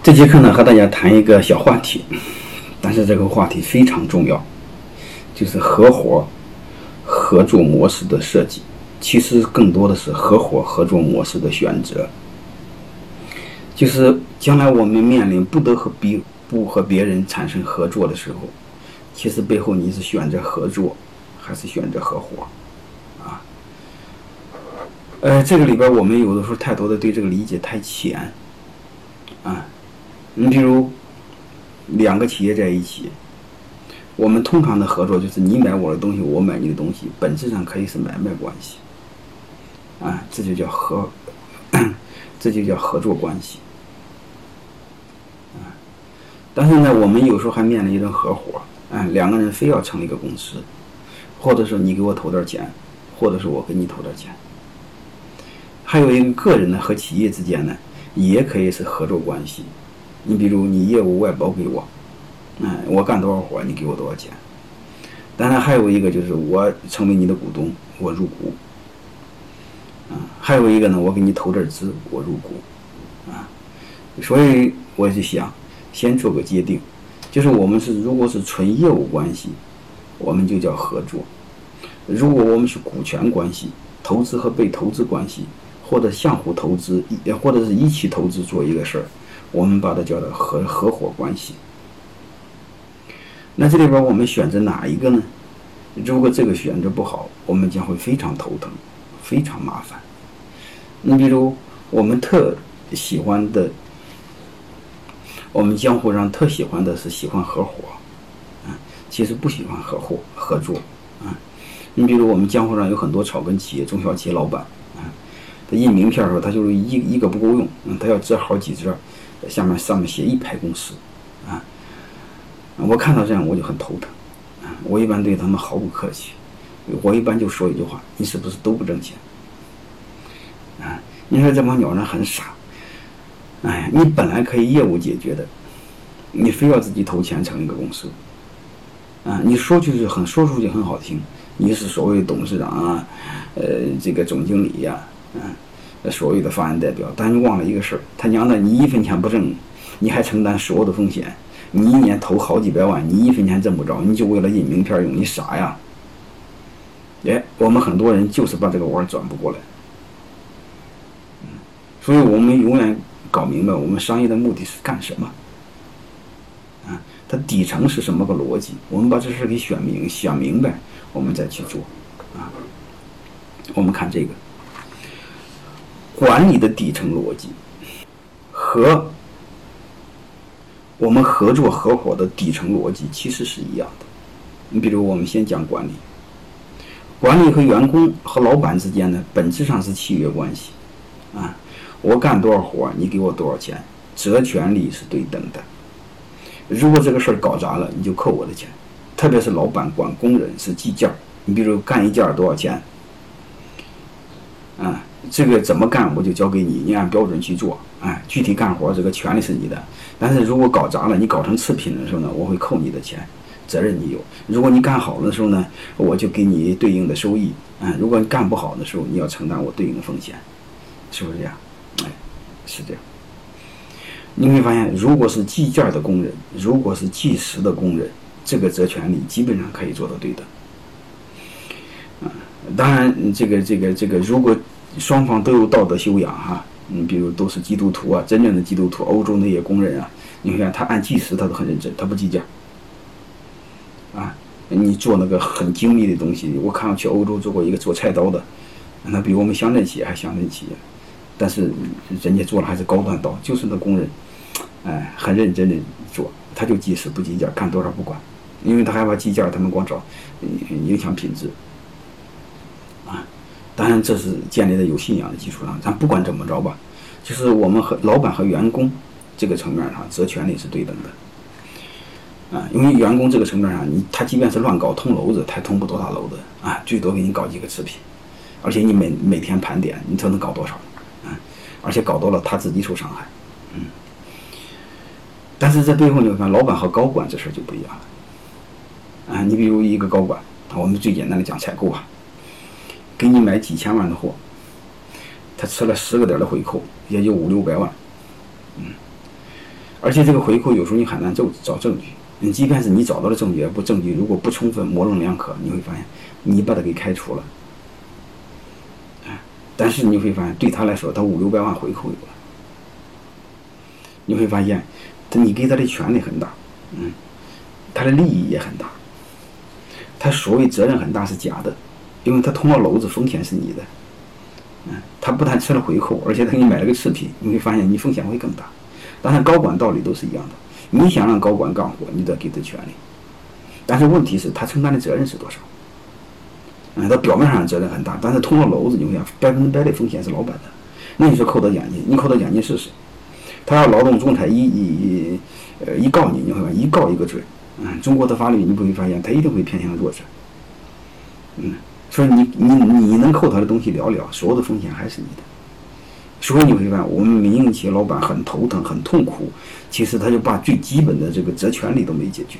这节课呢，和大家谈一个小话题，但是这个话题非常重要，就是合伙合作模式的设计。其实更多的是合伙合作模式的选择。就是将来我们面临不得和别不和别人产生合作的时候，其实背后你是选择合作，还是选择合伙？啊？呃，这个里边我们有的时候太多的对这个理解太浅，啊。你比如两个企业在一起，我们通常的合作就是你买我的东西，我买你的东西，本质上可以是买卖关系，啊，这就叫合，这就叫合作关系，啊，但是呢，我们有时候还面临一种合伙，啊，两个人非要成立一个公司，或者说你给我投点钱，或者是我给你投点钱，还有一个个人呢和企业之间呢，也可以是合作关系。你比如你业务外包给我，嗯，我干多少活你给我多少钱。当然还有一个就是我成为你的股东，我入股，啊，还有一个呢，我给你投点资，我入股，啊，所以我就想先做个界定，就是我们是如果是纯业务关系，我们就叫合作；如果我们是股权关系，投资和被投资关系，或者相互投资，也或者是一起投资做一个事儿。我们把它叫做合合伙关系。那这里边我们选择哪一个呢？如果这个选择不好，我们将会非常头疼，非常麻烦。你比如我们特喜欢的，我们江湖上特喜欢的是喜欢合伙，啊，其实不喜欢合伙合作，啊。你比如我们江湖上有很多草根企业、中小企业老板，啊，他印名片的时候，他就是一一个不够用，嗯，他要折好几折。下面上面写一排公司，啊，我看到这样我就很头疼，啊，我一般对他们毫不客气，我一般就说一句话：你是不是都不挣钱？啊，你说这帮鸟人很傻，哎，你本来可以业务解决的，你非要自己投钱成一个公司，啊，你说就是很说出去很好听，你是所谓董事长啊，呃，这个总经理呀，嗯。所谓的法人代表，但你忘了一个事儿，他娘的，你一分钱不挣，你还承担所有的风险，你一年投好几百万，你一分钱挣不着，你就为了印名片用，你傻呀？哎，我们很多人就是把这个弯转不过来，所以我们永远搞明白，我们商业的目的是干什么？啊，它底层是什么个逻辑？我们把这事给选明、想明白，我们再去做，啊，我们看这个。管理的底层逻辑和我们合作合伙的底层逻辑其实是一样的。你比如，我们先讲管理，管理和员工和老板之间呢，本质上是契约关系啊。我干多少活，你给我多少钱，责权利是对等的。如果这个事儿搞砸了，你就扣我的钱。特别是老板管工人是计件，你比如干一件多少钱，啊。这个怎么干，我就交给你，你按标准去做。哎，具体干活这个权利是你的。但是如果搞砸了，你搞成次品的时候呢，我会扣你的钱，责任你有。如果你干好的时候呢，我就给你对应的收益。嗯，如果你干不好的时候，你要承担我对应的风险，是不是这样？哎，是这样。你会发现，如果是计件的工人，如果是计时的工人，这个责权利基本上可以做到对等。当然，这个这个这个，如果双方都有道德修养哈，你比如都是基督徒啊，真正的基督徒，欧洲那些工人啊，你看他按计时他都很认真，他不计价。啊，你做那个很精密的东西，我看去欧洲做过一个做菜刀的，那比我们乡镇企业还乡镇企业，但是人家做的还是高端刀，就是那工人，哎，很认真的做，他就计时不计价，干多少不管，因为他害怕计价，他们光找影响品质。啊当然，这是建立在有信仰的基础上。咱不管怎么着吧，就是我们和老板和员工这个层面上，责权利是对等的。啊，因为员工这个层面上，你他即便是乱搞通楼子，他通不多大楼子啊，最多给你搞几个次品，而且你每每天盘点，你才能搞多少？啊，而且搞多了他自己受伤害。嗯。但是在背后你会看，老板和高管这事儿就不一样了。啊，你比如一个高管，我们最简单的讲采购啊。给你买几千万的货，他吃了十个点的回扣，也就五六百万，嗯，而且这个回扣有时候你很难找找证据。你即便是你找到了证据，不证据如果不充分、模棱两可，你会发现你把他给开除了。但是你会发现对他来说，他五六百万回扣有了。你会发现，他你给他的权利很大，嗯，他的利益也很大。他所谓责任很大是假的，因为他捅了篓子，风险是你的。嗯，他不但吃了回扣，而且他给你买了个次品，你会发现你风险会更大。当然，高管道理都是一样的。你想让高管干活，你得给他权利。但是问题是，他承担的责任是多少？嗯，他表面上责任很大，但是捅了篓子，你会想百分之百的风险是老板的。那你说扣他奖金？你扣他奖金是谁？他要劳动仲裁一一呃一告你，你会发现一告一个准。嗯，中国的法律你不会发现，他一定会偏向弱者。嗯，说你你你能扣他的东西寥寥，所有的风险还是你的。所以你会发现，我们民营企业老板很头疼、很痛苦，其实他就把最基本的这个责权利都没解决。